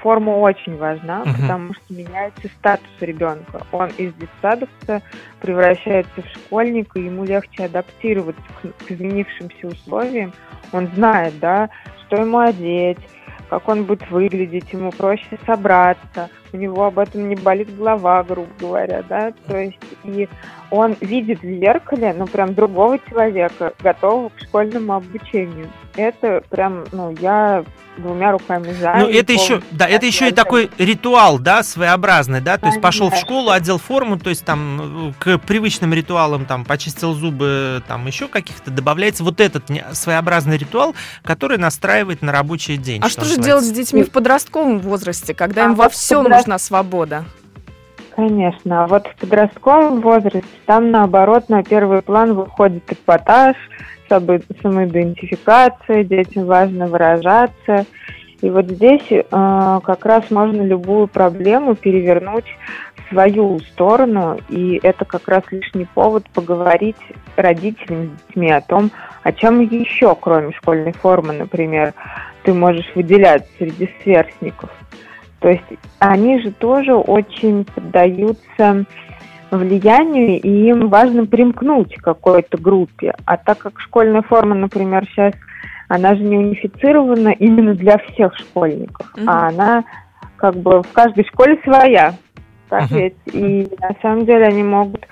[SPEAKER 5] форма очень важна, угу. потому что меняется статус ребенка. Он из детсадовца превращается в школьника, ему легче адаптироваться к, к изменившимся условиям. Он знает, да, что ему одеть, как он будет выглядеть, ему проще собраться, у него об этом не болит голова, грубо говоря, да, то есть и он видит в зеркале, ну, прям другого человека, готового к школьному обучению. Это прям, ну, я двумя руками за.
[SPEAKER 2] Ну, это еще, да, это еще и такой ритуал, да, своеобразный, да, то есть пошел в школу, одел форму, то есть там к привычным ритуалам там почистил зубы, там еще каких-то добавляется вот этот своеобразный ритуал, который настраивает на рабочий день.
[SPEAKER 3] А что, что же делать с детьми в подростковом возрасте, когда а им во всем нужна свобода.
[SPEAKER 5] Конечно. А вот в подростковом возрасте там, наоборот, на первый план выходит эпатаж, самоидентификация, детям важно выражаться. И вот здесь э, как раз можно любую проблему перевернуть в свою сторону, и это как раз лишний повод поговорить родителям с детьми о том, о чем еще, кроме школьной формы, например, ты можешь выделять среди сверстников. То есть они же тоже очень поддаются влиянию, и им важно примкнуть к какой-то группе. А так как школьная форма, например, сейчас, она же не унифицирована именно для всех школьников, mm-hmm. а она как бы в каждой школе своя. Так uh-huh. ведь? И на самом деле они могут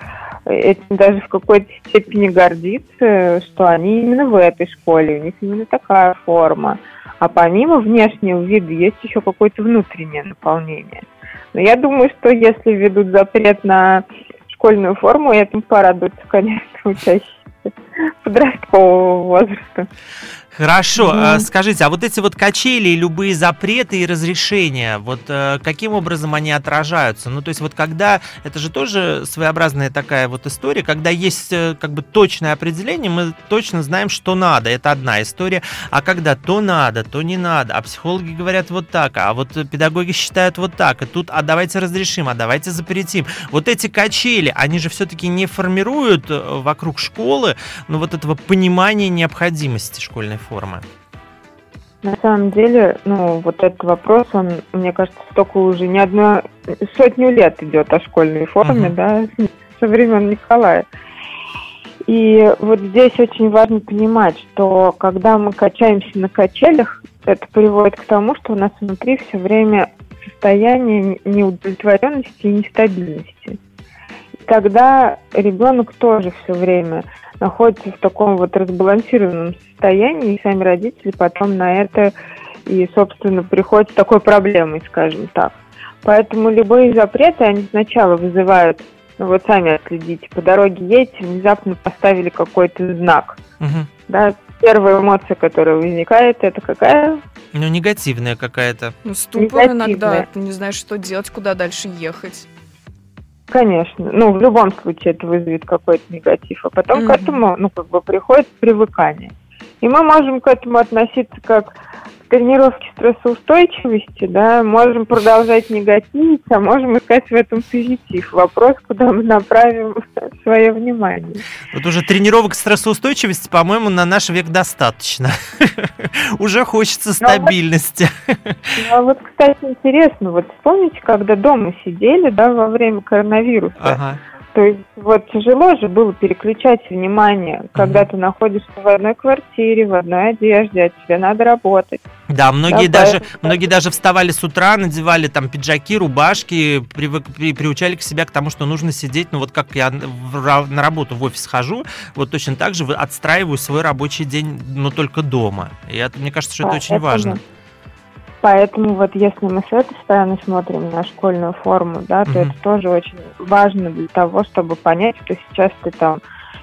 [SPEAKER 5] этим даже в какой-то степени гордиться, что они именно в этой школе, у них именно такая форма. А помимо внешнего вида есть еще какое-то внутреннее наполнение. Но я думаю, что если введут запрет на школьную форму, этому порадуются, конечно, учащиеся подросткового возраста.
[SPEAKER 2] Хорошо, mm. скажите, а вот эти вот качели, любые запреты и разрешения, вот э, каким образом они отражаются? Ну, то есть вот когда, это же тоже своеобразная такая вот история, когда есть э, как бы точное определение, мы точно знаем, что надо, это одна история, а когда то надо, то не надо, а психологи говорят вот так, а вот педагоги считают вот так, и тут, а давайте разрешим, а давайте запретим. Вот эти качели, они же все-таки не формируют вокруг школы, ну, вот этого понимания необходимости школьной формы?
[SPEAKER 5] На самом деле, ну, вот этот вопрос, он, мне кажется, столько уже не одну сотню лет идет о школьной форме, uh-huh. да, со времен Николая. И вот здесь очень важно понимать, что когда мы качаемся на качелях, это приводит к тому, что у нас внутри все время состояние неудовлетворенности и нестабильности. И тогда ребенок тоже все время находятся в таком вот разбалансированном состоянии, и сами родители потом на это и, собственно, приходят с такой проблемой, скажем так. Поэтому любые запреты, они сначала вызывают, ну вот сами отследите, по дороге едете, внезапно поставили какой-то знак. Угу. Да, первая эмоция, которая возникает, это какая?
[SPEAKER 2] Ну, негативная какая-то.
[SPEAKER 3] Ну, ступор иногда, ты не знаешь, что делать, куда дальше ехать.
[SPEAKER 5] Конечно. Ну, в любом случае это вызовет какой-то негатив. А потом mm-hmm. к этому, ну, как бы приходит привыкание. И мы можем к этому относиться как тренировки стрессоустойчивости, да, можем продолжать негативить, а можем искать в этом позитив. Вопрос, куда мы направим свое внимание.
[SPEAKER 2] Вот уже тренировок стрессоустойчивости, по-моему, на наш век достаточно. Уже хочется ну, стабильности.
[SPEAKER 5] Ну, а вот, кстати, интересно, вот вспомните, когда дома сидели, да, во время коронавируса, то есть вот тяжело же было переключать внимание, когда ты находишься в одной квартире, в одной одежде, а тебе надо работать.
[SPEAKER 2] Да, многие да, даже поэтому... многие даже вставали с утра, надевали там пиджаки, рубашки, привык, при, приучали к себя к тому, что нужно сидеть. Ну вот как я в, на работу в офис хожу, вот точно так же отстраиваю свой рабочий день, но только дома. И это, мне кажется, что да, это очень это важно.
[SPEAKER 5] Поэтому вот если мы с этой стороны смотрим на школьную форму, да, то mm-hmm. это тоже очень важно для того, чтобы понять, что сейчас ты там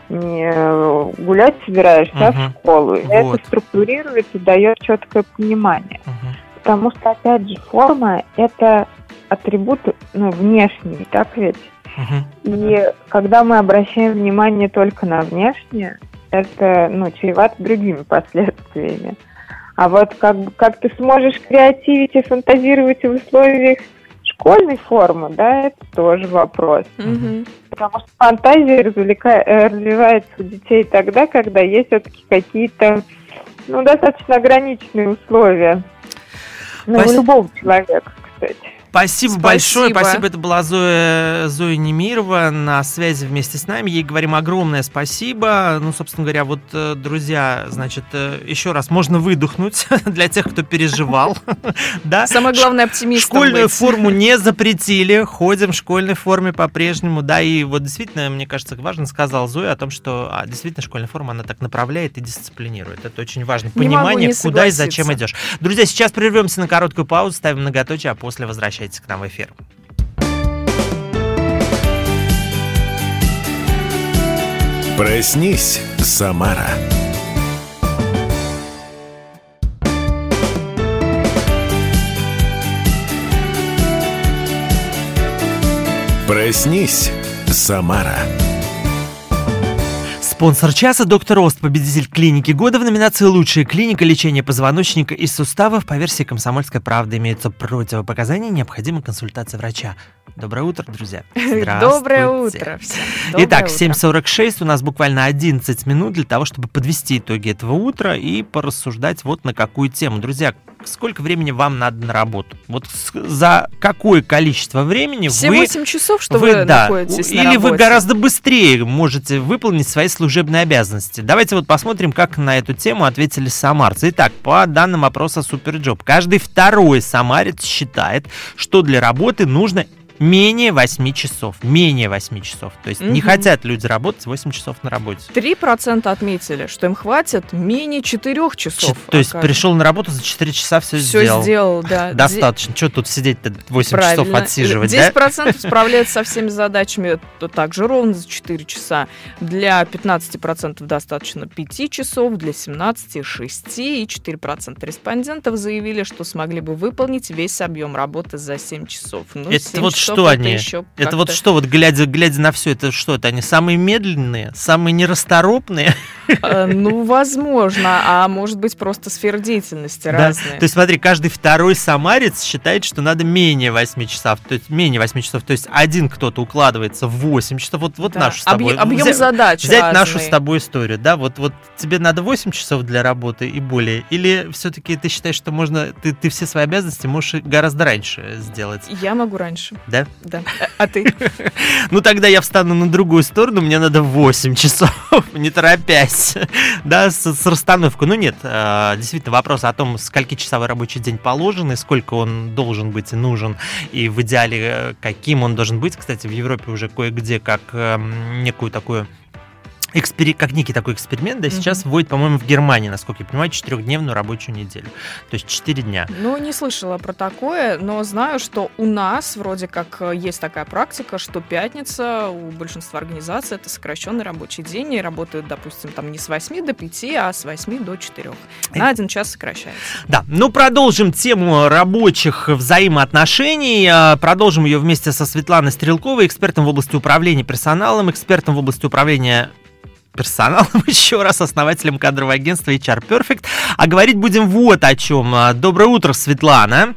[SPEAKER 5] не гулять собираешься, uh-huh. а в школу. Вот. это структурирует и дает четкое понимание. Uh-huh. Потому что, опять же, форма – это атрибут ну, внешний, так ведь? Uh-huh. И когда мы обращаем внимание только на внешнее, это ну, чревато другими последствиями. А вот как, как ты сможешь креативить и фантазировать в условиях школьной формы, да, это тоже вопрос. Угу. Потому что фантазия развлека... Э, развивается у детей тогда, когда есть все-таки какие-то, ну, достаточно ограниченные условия. Ну, у любого человека, кстати.
[SPEAKER 2] Спасибо, Спасибо большое. Спасибо. Это была Зоя, Зоя Немирова на связи вместе с нами. Ей говорим огромное спасибо. Ну, собственно говоря, вот, э, друзья, значит, э, еще раз можно выдохнуть для тех, кто переживал.
[SPEAKER 3] да? Самое главное, оптимистом
[SPEAKER 2] Школьную быть. форму не запретили. Ходим в школьной форме по-прежнему. Да, и вот действительно, мне кажется, важно сказал Зоя о том, что а, действительно школьная форма, она так направляет и дисциплинирует. Это очень важно. Понимание, куда и зачем идешь. Друзья, сейчас прервемся на короткую паузу, ставим многоточие, а после возвращаемся возвращайтесь к нам в эфир.
[SPEAKER 1] Проснись, Самара. Проснись, Самара.
[SPEAKER 2] Спонсор часа – доктор Ост, победитель клиники года в номинации «Лучшая клиника лечения позвоночника и суставов». По версии «Комсомольской правды» имеются противопоказания, необходима консультация врача. Доброе утро, друзья.
[SPEAKER 3] Доброе утро всем. Доброе
[SPEAKER 2] Итак,
[SPEAKER 3] утро.
[SPEAKER 2] 7.46, у нас буквально 11 минут для того, чтобы подвести итоги этого утра и порассуждать вот на какую тему. Друзья, сколько времени вам надо на работу? Вот за какое количество времени
[SPEAKER 3] Все
[SPEAKER 2] вы
[SPEAKER 3] 8 часов, что вы,
[SPEAKER 2] да,
[SPEAKER 3] находитесь
[SPEAKER 2] у-
[SPEAKER 3] на
[SPEAKER 2] или вы гораздо быстрее можете выполнить свои служебные обязанности. Давайте вот посмотрим, как на эту тему ответили самарцы. Итак, по данным опроса SuperJob, каждый второй самарец считает, что для работы нужно менее 8 часов. Менее 8 часов. То есть не
[SPEAKER 3] Мгм.
[SPEAKER 2] хотят люди работать 8 часов на работе.
[SPEAKER 3] 3% отметили, что им хватит менее 4 часов.
[SPEAKER 2] Ч- То есть
[SPEAKER 3] окажется.
[SPEAKER 2] пришел на работу за 4 часа, все,
[SPEAKER 3] Все
[SPEAKER 2] сделал.
[SPEAKER 3] сделал, да.
[SPEAKER 2] Достаточно. Что тут сидеть-то 8 часов
[SPEAKER 3] Правильно.
[SPEAKER 2] отсиживать, да?
[SPEAKER 3] 10% справляются со всеми задачами то также ровно за 4 часа. Для 15% достаточно 5 часов, для 17 – 6, и 4% респондентов заявили, что смогли бы выполнить весь объем работы за 7 часов. Ну,
[SPEAKER 2] Это
[SPEAKER 3] 7
[SPEAKER 2] вот
[SPEAKER 3] часов
[SPEAKER 2] что
[SPEAKER 3] это
[SPEAKER 2] они?
[SPEAKER 3] еще
[SPEAKER 2] Это вот что, вот глядя, глядя на все, это что, это они самые медленные, самые нерасторопные?
[SPEAKER 3] Э, Ну, возможно, а может быть просто сфера деятельности
[SPEAKER 2] Да.
[SPEAKER 3] разные.
[SPEAKER 2] То есть, смотри, каждый второй самарец считает, что надо менее 8 часов, то есть менее 8 часов, то есть один кто-то укладывается в 8 часов, вот, вот
[SPEAKER 3] Да.
[SPEAKER 2] нашу с тобой.
[SPEAKER 3] Объ- Объем
[SPEAKER 2] Взя-
[SPEAKER 3] задач
[SPEAKER 2] Взять нашу
[SPEAKER 3] разный.
[SPEAKER 2] с тобой историю, да, вот, вот тебе надо 8 часов для работы и более, или все-таки ты считаешь, что можно, ты, ты все свои обязанности можешь гораздо раньше сделать,
[SPEAKER 3] Я могу раньше.
[SPEAKER 2] да?
[SPEAKER 3] Да. А ты?
[SPEAKER 2] Ну тогда я встану на другую сторону, мне надо 8 часов, не торопясь, да, с, с расстановкой. Ну нет, э, действительно вопрос о том, скольки часовой рабочий день положен и сколько он должен быть и нужен, и в идеале э, каким он должен быть. Кстати, в Европе уже кое-где как эм, некую такую экспери- как некий такой эксперимент, да, сейчас вводит, по-моему, в Германии, насколько я понимаю, четырехдневную рабочую неделю. То есть 4 дня.
[SPEAKER 3] Ну, не слышала про такое, но знаю, что у нас вроде как э, есть такая практика, что пятница у большинства организаций это сокращенный рабочий день, и работают, допустим, там не с 8 до 5, а с 8 до 4. На один час сокращается.
[SPEAKER 2] Да, ну продолжим тему рабочих взаимоотношений. А, Продолжим ее вместе со Светланой Стрелковой, экспертом в области управления персоналом, экспертом в области управления персоналом, еще раз основателем кадрового агентства HR Perfect. А говорить будем вот о чем. Доброе утро, Светлана.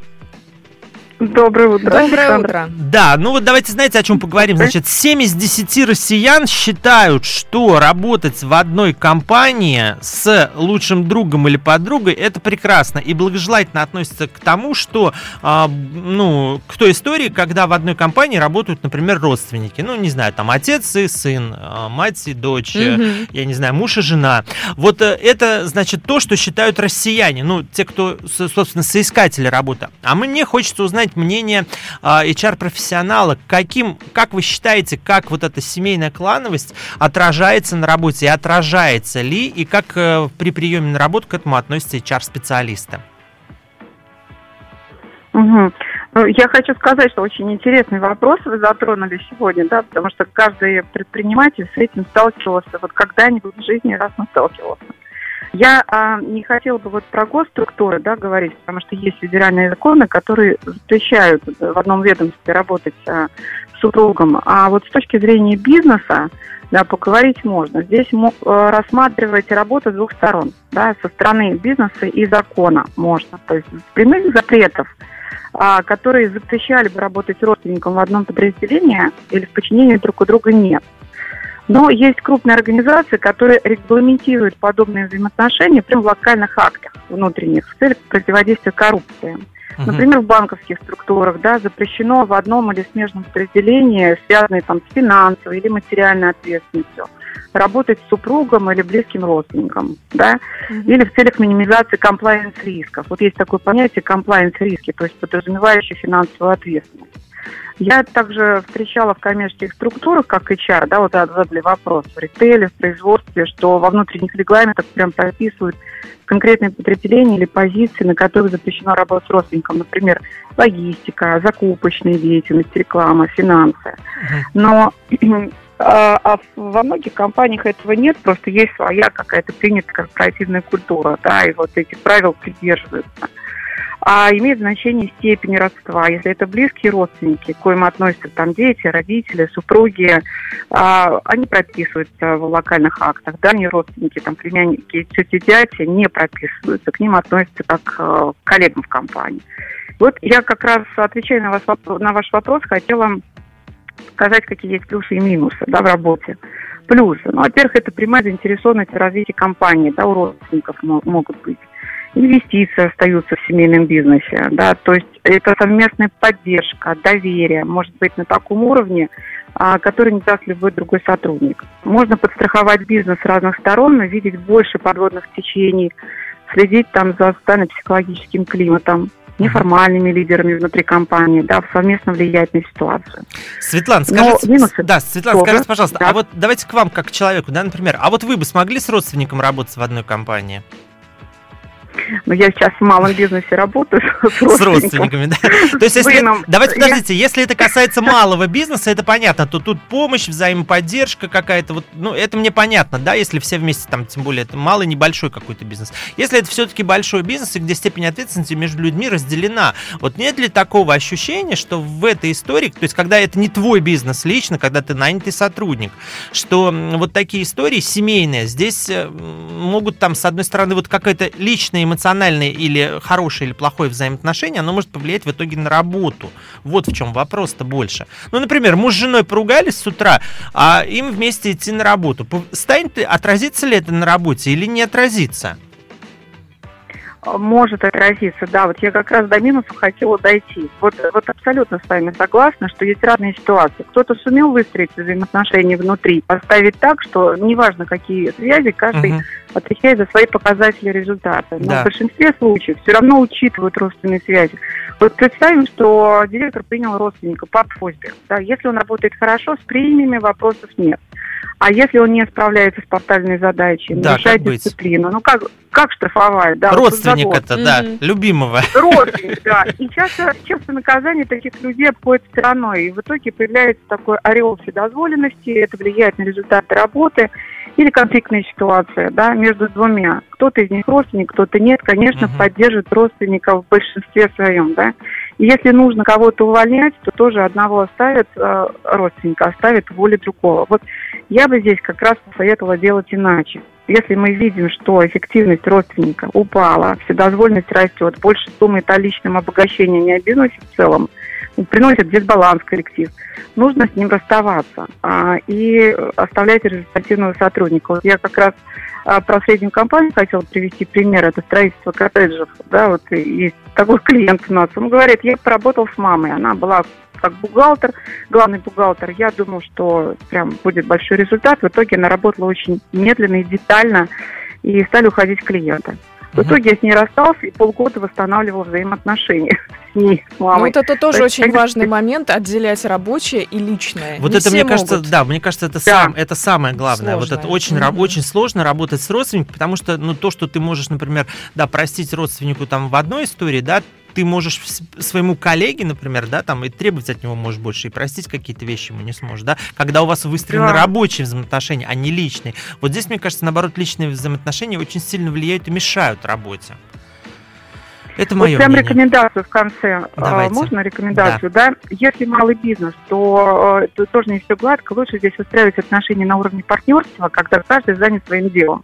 [SPEAKER 6] Доброе утро.
[SPEAKER 3] Доброе утро.
[SPEAKER 2] Да, ну вот давайте, знаете, о чем поговорим. Значит, 7 из 10 россиян считают, что работать в одной компании с лучшим другом или подругой это прекрасно и благожелательно относятся к тому, что, а, ну, к той истории, когда в одной компании работают, например, родственники. Ну, не знаю, там отец и сын, а, мать и дочь,
[SPEAKER 3] Мгм.
[SPEAKER 2] я не знаю, муж и жена. Вот э, это, значит, то, что считают россияне, ну, те, кто, собственно, соискатели работы. А мне хочется узнать мнение а, HR-профессионала, каким, как вы считаете, как вот эта семейная клановость отражается на работе, и отражается ли, и как э, при приеме на работу к этому относятся HR-специалисты?
[SPEAKER 6] Мгм. Ну, Я хочу сказать, что очень интересный вопрос вы затронули сегодня, да, потому что каждый предприниматель с этим сталкивался, вот когда-нибудь в жизни раз он сталкивался. Я а, не хотела бы вот про госструктуры, да, говорить, потому что есть федеральные законы, которые запрещают э, в одном ведомстве работать а, супругом. А вот с точки зрения бизнеса, да, поговорить можно. Здесь э, рассматривать работу двух сторон, да, со стороны бизнеса и закона можно. То есть прямых запретов а, которые запрещали бы работать родственникам в одном подразделении или в подчинении друг у друга нет. Но есть крупные организации, которые регламентируют подобные взаимоотношения прямо в локальных актах внутренних в целях противодействия коррупции. Например, в банковских структурах да, запрещено в одном или смежном подразделении, связанные там, с финансовой или материальной ответственностью, работать с супругом или близким родственником. Да? Или в целях минимизации комплайенс рисков. Вот есть такое понятие комплайенс риски, то есть подразумевающее финансовую ответственность. Я также встречала в коммерческих структурах, как HR, да, вот задали вопрос, в ритейле, в производстве, что во внутренних регламентах прям прописывают конкретные подразделения или позиции, на которых запрещено работать с родственником, например, логистика, закупочная деятельность, реклама, финансы. Но а, а во многих компаниях этого нет, просто есть своя какая-то принятая корпоративная культура, да, и вот этих правил придерживаются. А имеет значение степень родства. Если это близкие родственники, к коим относятся там дети, родители, супруги, а, они прописываются в локальных актах. Дальние родственники, там, племянники, тети, дяди не прописываются, к ним относятся как к коллегам в компании. Вот я как раз, отвечая на, вас, на ваш вопрос, хотела сказать, какие есть плюсы и минусы да, в работе. Плюсы. Ну, во-первых, это прямая заинтересованность в развитии компании, да, у родственников могут быть. Инвестиции остаются в семейном бизнесе, да, то есть это совместная поддержка, доверие, может быть на таком уровне, а, который не даст любой другой сотрудник. Можно подстраховать бизнес с разных сторон, видеть больше подводных течений, следить там за социально-психологическим климатом, неформальными лидерами внутри компании, да, совместно влиять на ситуацию.
[SPEAKER 2] Светлана, скажите, минусы да, Светлана, тоже, скажите, пожалуйста, да. а вот давайте к вам как к человеку, да, например, а вот вы бы смогли с родственником работать в одной компании?
[SPEAKER 6] Но я сейчас в малом бизнесе работаю
[SPEAKER 2] с родственниками. С родственниками, да. То есть, если, давайте подождите, если это касается малого бизнеса, это понятно, то тут помощь, взаимоподдержка какая-то, вот, ну, это мне понятно, да, если все вместе, там, тем более, это малый, небольшой какой-то бизнес. Если это все-таки большой бизнес, и где степень ответственности между людьми разделена, вот нет ли такого ощущения, что в этой истории, то есть, когда это не твой бизнес лично, когда ты нанятый сотрудник, что вот такие истории семейные, здесь э, могут там, с одной стороны, вот какая-то личная эмоциональное или хорошее или плохое взаимоотношение, оно может повлиять в итоге на работу. Вот в чем вопрос-то больше. Ну, например, муж с женой поругались с утра, а им вместе идти на работу. Станет, отразится ли это на работе или не отразится?
[SPEAKER 6] Может отразиться. Да, вот я как раз до минуса хотела дойти. Вот, вот абсолютно с вами согласна, что есть разные ситуации. Кто-то сумел выстроить взаимоотношения внутри, поставить так, что неважно, какие связи, каждый угу. отвечает за свои показатели результата. Но да. в большинстве случаев все равно учитывают родственные связи. Вот представим, что директор принял родственника по просьбе. Да, если он работает хорошо, с премиями вопросов нет. А если он не справляется с поставленной задачей, да, нарушает дисциплину, ну как, как штрафовать? Да,
[SPEAKER 2] Родственник это, да, mm-hmm. любимого.
[SPEAKER 6] Родственник, да. И часто, часто наказание таких людей обходит стороной. И в итоге появляется такой ореол вседозволенности, это влияет на результаты работы или конфликтная ситуация да, между двумя. Кто-то из них родственник, кто-то нет, конечно, угу. поддержит родственников в большинстве своем. Да? Если нужно кого-то увольнять, то тоже одного оставят э, родственника, оставит воле другого. Вот я бы здесь как раз посоветовала делать иначе. Если мы видим, что эффективность родственника упала, вседозволенность растет, больше думает о личном обогащении, не о бизнесе в целом, приносит дисбаланс коллектив, нужно с ним расставаться а, и оставлять результативного сотрудника. Вот я как раз а, про среднюю компанию хотела привести пример. Это строительство коттеджев. Да, вот есть такой клиент у нас. Он говорит, я поработал с мамой. Она была как бухгалтер, главный бухгалтер. Я думал, что прям будет большой результат. В итоге она работала очень медленно и детально, и стали уходить клиенты. В итоге я с ней расстался и полгода восстанавливал взаимоотношения с ней, с мамой.
[SPEAKER 3] Ну, вот это тоже То очень есть, важный момент, отделять рабочее и личное.
[SPEAKER 2] Вот
[SPEAKER 3] Не
[SPEAKER 2] это, мне могут. кажется, да, мне кажется, это, да. сам, это самое главное. Сложно. Вот это очень, mm-hmm. очень сложно работать с родственником, потому что, ну, то, что ты можешь, например, да, простить родственнику там в одной истории, да, ты можешь своему коллеге, например, да, там и требовать от него можешь больше, и простить какие-то вещи ему не сможешь, да, когда у вас выстроены да. рабочие взаимоотношения, а не личные. Вот здесь, мне кажется, наоборот, личные взаимоотношения очень сильно влияют и мешают работе. Это мое вот прям
[SPEAKER 6] мнение. рекомендацию в конце. А, Давайте. Можно рекомендацию, да? да? Если малый бизнес, то, э, то тоже не все гладко. Лучше здесь устраивать отношения на уровне партнерства, когда каждый занят своим делом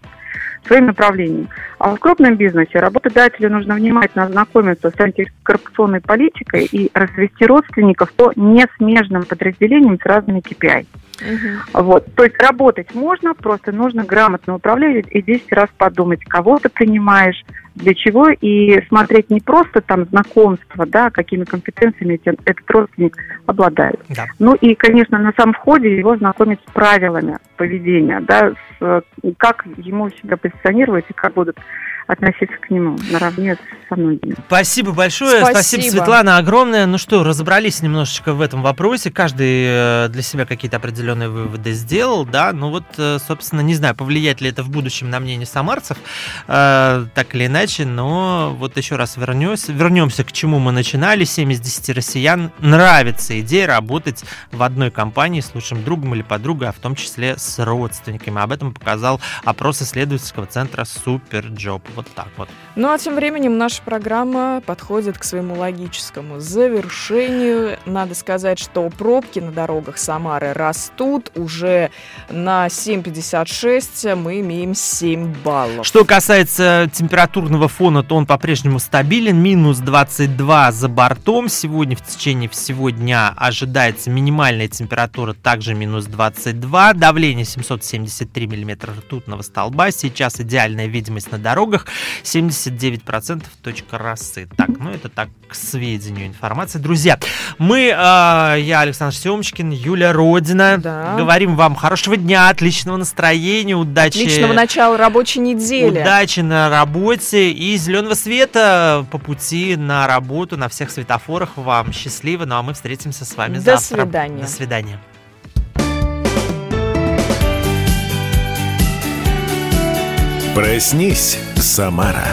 [SPEAKER 6] своим направлением. А в крупном бизнесе работодателю нужно внимательно ознакомиться с антикоррупционной политикой и развести родственников по несмежным подразделениям с разными KPI. Угу. Вот. То есть работать можно, просто нужно грамотно управлять и 10 раз подумать, кого ты принимаешь, для чего, и смотреть не просто там знакомство, да, какими компетенциями этот, родственник обладает. Да. Ну и, конечно, на самом входе его знакомить с правилами поведения, да, с, как ему себя позиционировать и как будут относиться к нему наравне со многими.
[SPEAKER 2] Спасибо большое. Спасибо. Спасибо, Светлана, огромное. Ну что, разобрались немножечко в этом вопросе. Каждый э, для себя какие-то определенные выводы сделал, да. Ну вот, э, собственно, не знаю, повлияет ли это в будущем на мнение самарцев, э, так или иначе, но вот еще раз вернемся, вернемся к чему мы начинали. 7 из 10 россиян нравится идея работать в одной компании с лучшим другом или подругой, а в том числе с родственниками. Об этом показал опрос исследовательского центра SuperJob. Вот так вот.
[SPEAKER 3] Ну а тем временем наша программа подходит к своему логическому завершению. Надо сказать, что пробки на дорогах Самары растут. Уже на 7.56 мы имеем 7 баллов.
[SPEAKER 2] Что касается температурного фона, то он по-прежнему стабилен. Минус 22 за бортом. Сегодня в течение всего дня ожидается минимальная температура также минус 22. Давление 773 миллиметра ртутного столба. Сейчас идеальная видимость на дорогах 79% точка росы. Так, ну это так к сведению информации. Друзья, мы, э, я Александр Семочкин, Юля Родина,
[SPEAKER 3] Да.
[SPEAKER 2] говорим вам хорошего дня, отличного настроения, удачи.
[SPEAKER 3] Отличного начала рабочей недели.
[SPEAKER 2] Удачи на работе и зеленого света по пути на работу на всех светофорах. Вам счастливо. Ну а мы встретимся с вами
[SPEAKER 3] До
[SPEAKER 2] завтра.
[SPEAKER 3] свидания.
[SPEAKER 2] До свидания.
[SPEAKER 1] Проснись, Самара.